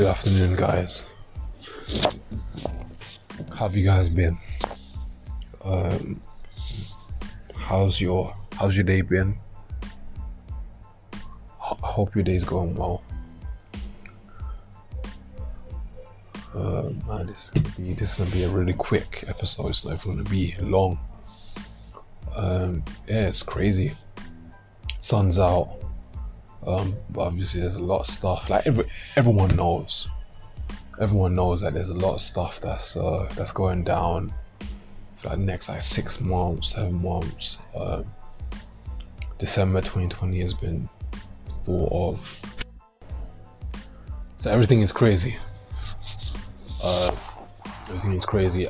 Good afternoon, guys. How have you guys been? Um, how's your How's your day been? I hope your day's going well. Uh, man, this is gonna be this is gonna be a really quick episode. It's not gonna be long. Um, yeah, it's crazy. Sun's out. Um, but obviously there's a lot of stuff. Like every, everyone knows, everyone knows that there's a lot of stuff that's uh, that's going down for the next like six months, seven months. Um, December 2020 has been thought of. So everything is crazy. Uh, everything is crazy.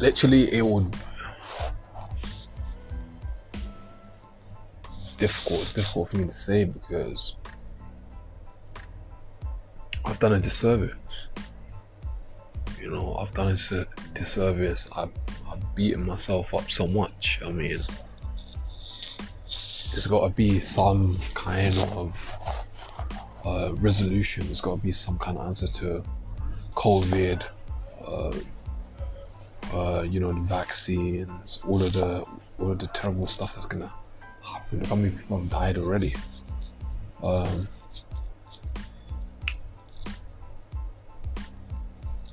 Literally, it would difficult. It's difficult for me to say because I've done a disservice. You know, I've done a disservice. I've, I've beaten myself up so much. I mean, there's got to be some kind of uh, resolution. There's got to be some kind of answer to COVID. Uh, uh, you know, the vaccines, all of the all of the terrible stuff that's gonna Look how many people have died already. Um,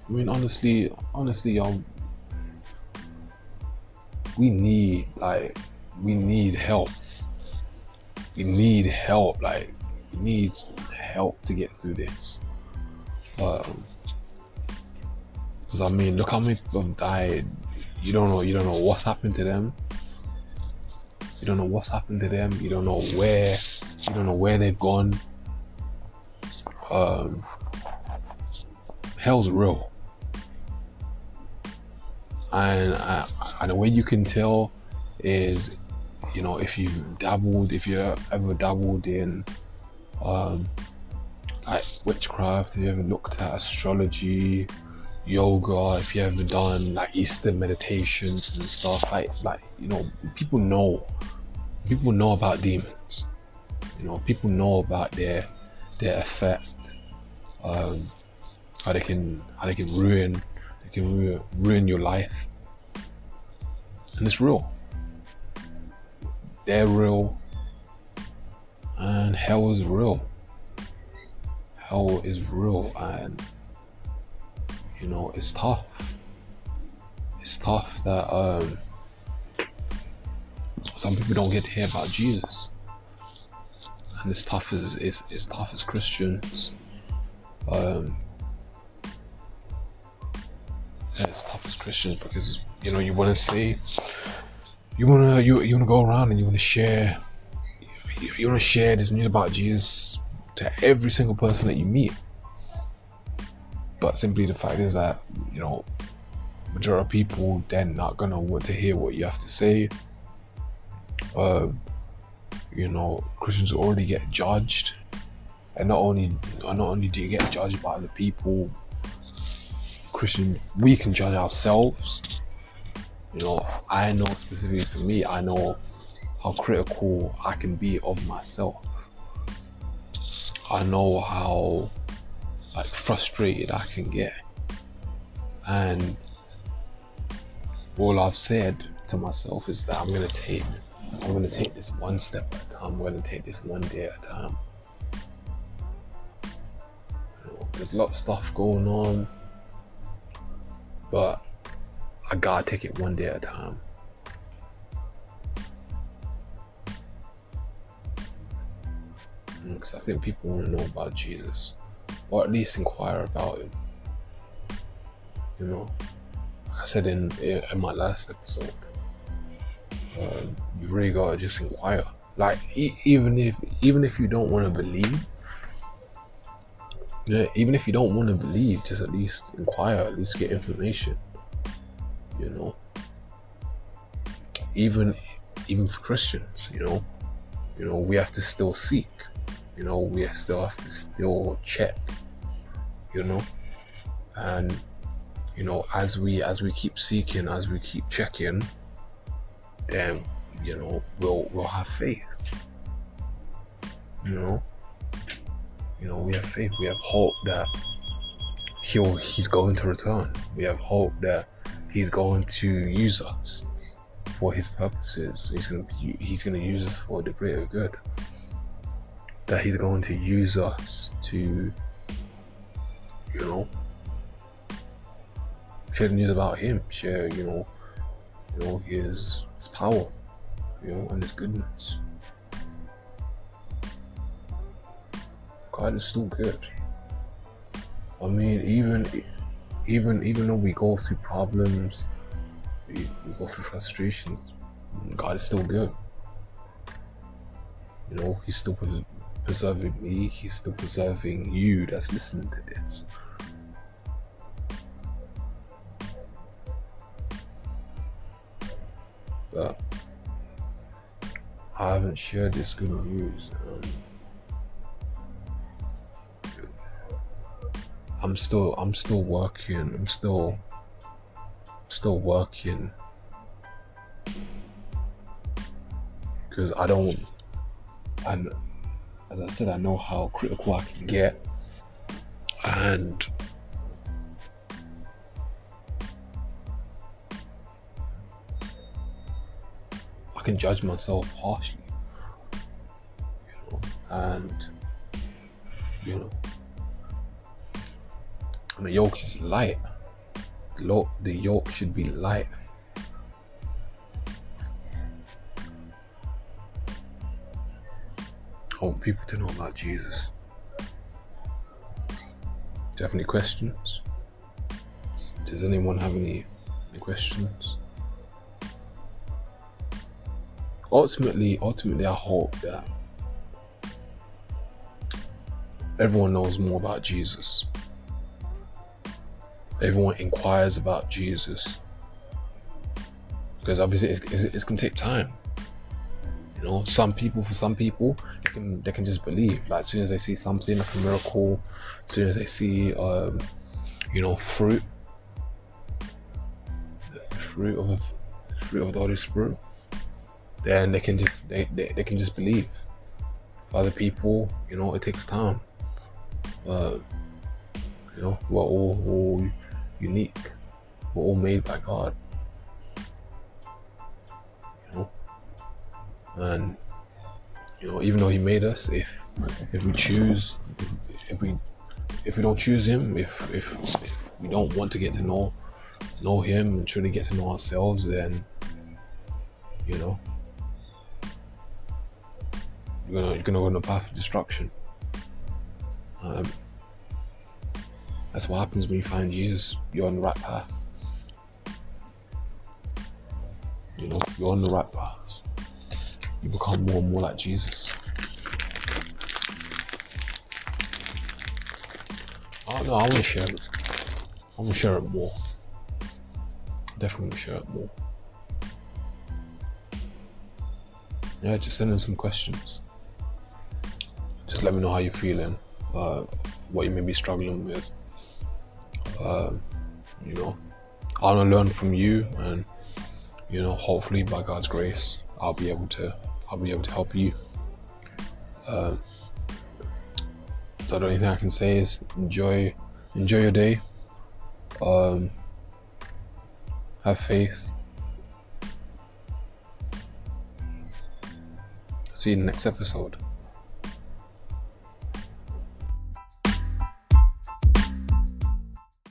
I mean, honestly, honestly, y'all, we need like we need help. We need help. Like, we need help to get through this. Um, because I mean, look how many people have died. You don't know. You don't know what's happened to them. You don't know what's happened to them. You don't know where. You don't know where they've gone. Um, hell's real, and uh, and the way you can tell is, you know, if you've dabbled, if you ever dabbled in, um, like witchcraft, if you ever looked at astrology, yoga, if you ever done like Eastern meditations and stuff, like like you know, people know people know about demons. You know, people know about their their effect, um, how they can how they can ruin they can ruin, ruin your life, and it's real. They're real, and hell is real. Hell is real, and you know it's tough. It's tough that um, some people don't get to hear about Jesus. And it's tough as it's, it's tough as Christians. Um, yeah, it's tough as Christians because you know you want to say you want to you you want to go around and you want to share you, you want to share this news about Jesus to every single person that you meet. But simply the fact is that you know majority of people they're not gonna want to hear what you have to say uh, you know, Christians already get judged, and not only not only do you get judged by other people, Christian, we can judge ourselves. You know, I know specifically for me, I know how critical I can be of myself. I know how like frustrated I can get, and all I've said to myself is that I'm gonna take I'm going to take this one step at a time. I'm going to take this one day at a time. there's a lot of stuff going on, but I gotta take it one day at a time. Because I think people want to know about Jesus, or at least inquire about him. You know, like I said in in my last episode, um, you really gotta just inquire. Like e- even if even if you don't want to believe, yeah, even if you don't want to believe, just at least inquire, at least get information. You know, even even for Christians, you know, you know we have to still seek. You know, we still have to still check. You know, and you know as we as we keep seeking, as we keep checking then you know we'll we'll have faith. You know, you know, we have faith, we have hope that he'll he's going to return. We have hope that he's going to use us for his purposes. He's gonna he's gonna use us for the greater good. That he's going to use us to, you know, share the news about him, share, you know, you know, his his power, you know, and his goodness. God is still good. I mean, even even even though we go through problems, we, we go through frustrations, God is still good. You know, He's still pres- preserving me. He's still preserving you that's listening to this. But I haven't shared this good news. Um, I'm still I'm still working. I'm still still working because I don't. And as I said, I know how critical I can get, and can judge myself harshly, you know, and you know and the yoke is light. The yoke should be light. I want people to know about Jesus. Do you have any questions? Does anyone have any, any questions? Ultimately, ultimately, I hope that everyone knows more about Jesus everyone inquires about Jesus because obviously it's, it's, it's going to take time. You know, some people, for some people, they can they can just believe. Like as soon as they see something like a miracle, as soon as they see, um, you know, fruit, fruit of fruit of the Holy Spirit, then they can just they, they, they can just believe. Other people, you know, it takes time. You know, we're all, all unique. We're all made by God. You know? And you know, even though he made us, if if we choose if, if we if we don't choose him, if, if if we don't want to get to know know him and truly get to know ourselves, then you know you're gonna you're gonna go on a path of destruction. Um, that's what happens when you find Jesus. You're on the right path. You know, you're on the right path. You become more and more like Jesus. Oh no, I want to share it. I want to share it more. Definitely want to share it more. Yeah, just send in some questions. Just let me know how you're feeling, uh, what you may be struggling with uh, you know, I want to learn from you, and you know, hopefully by God's grace, I'll be able to, I'll be able to help you. Uh, so the only thing I can say is enjoy, enjoy your day. Um, have faith. See you in the next episode.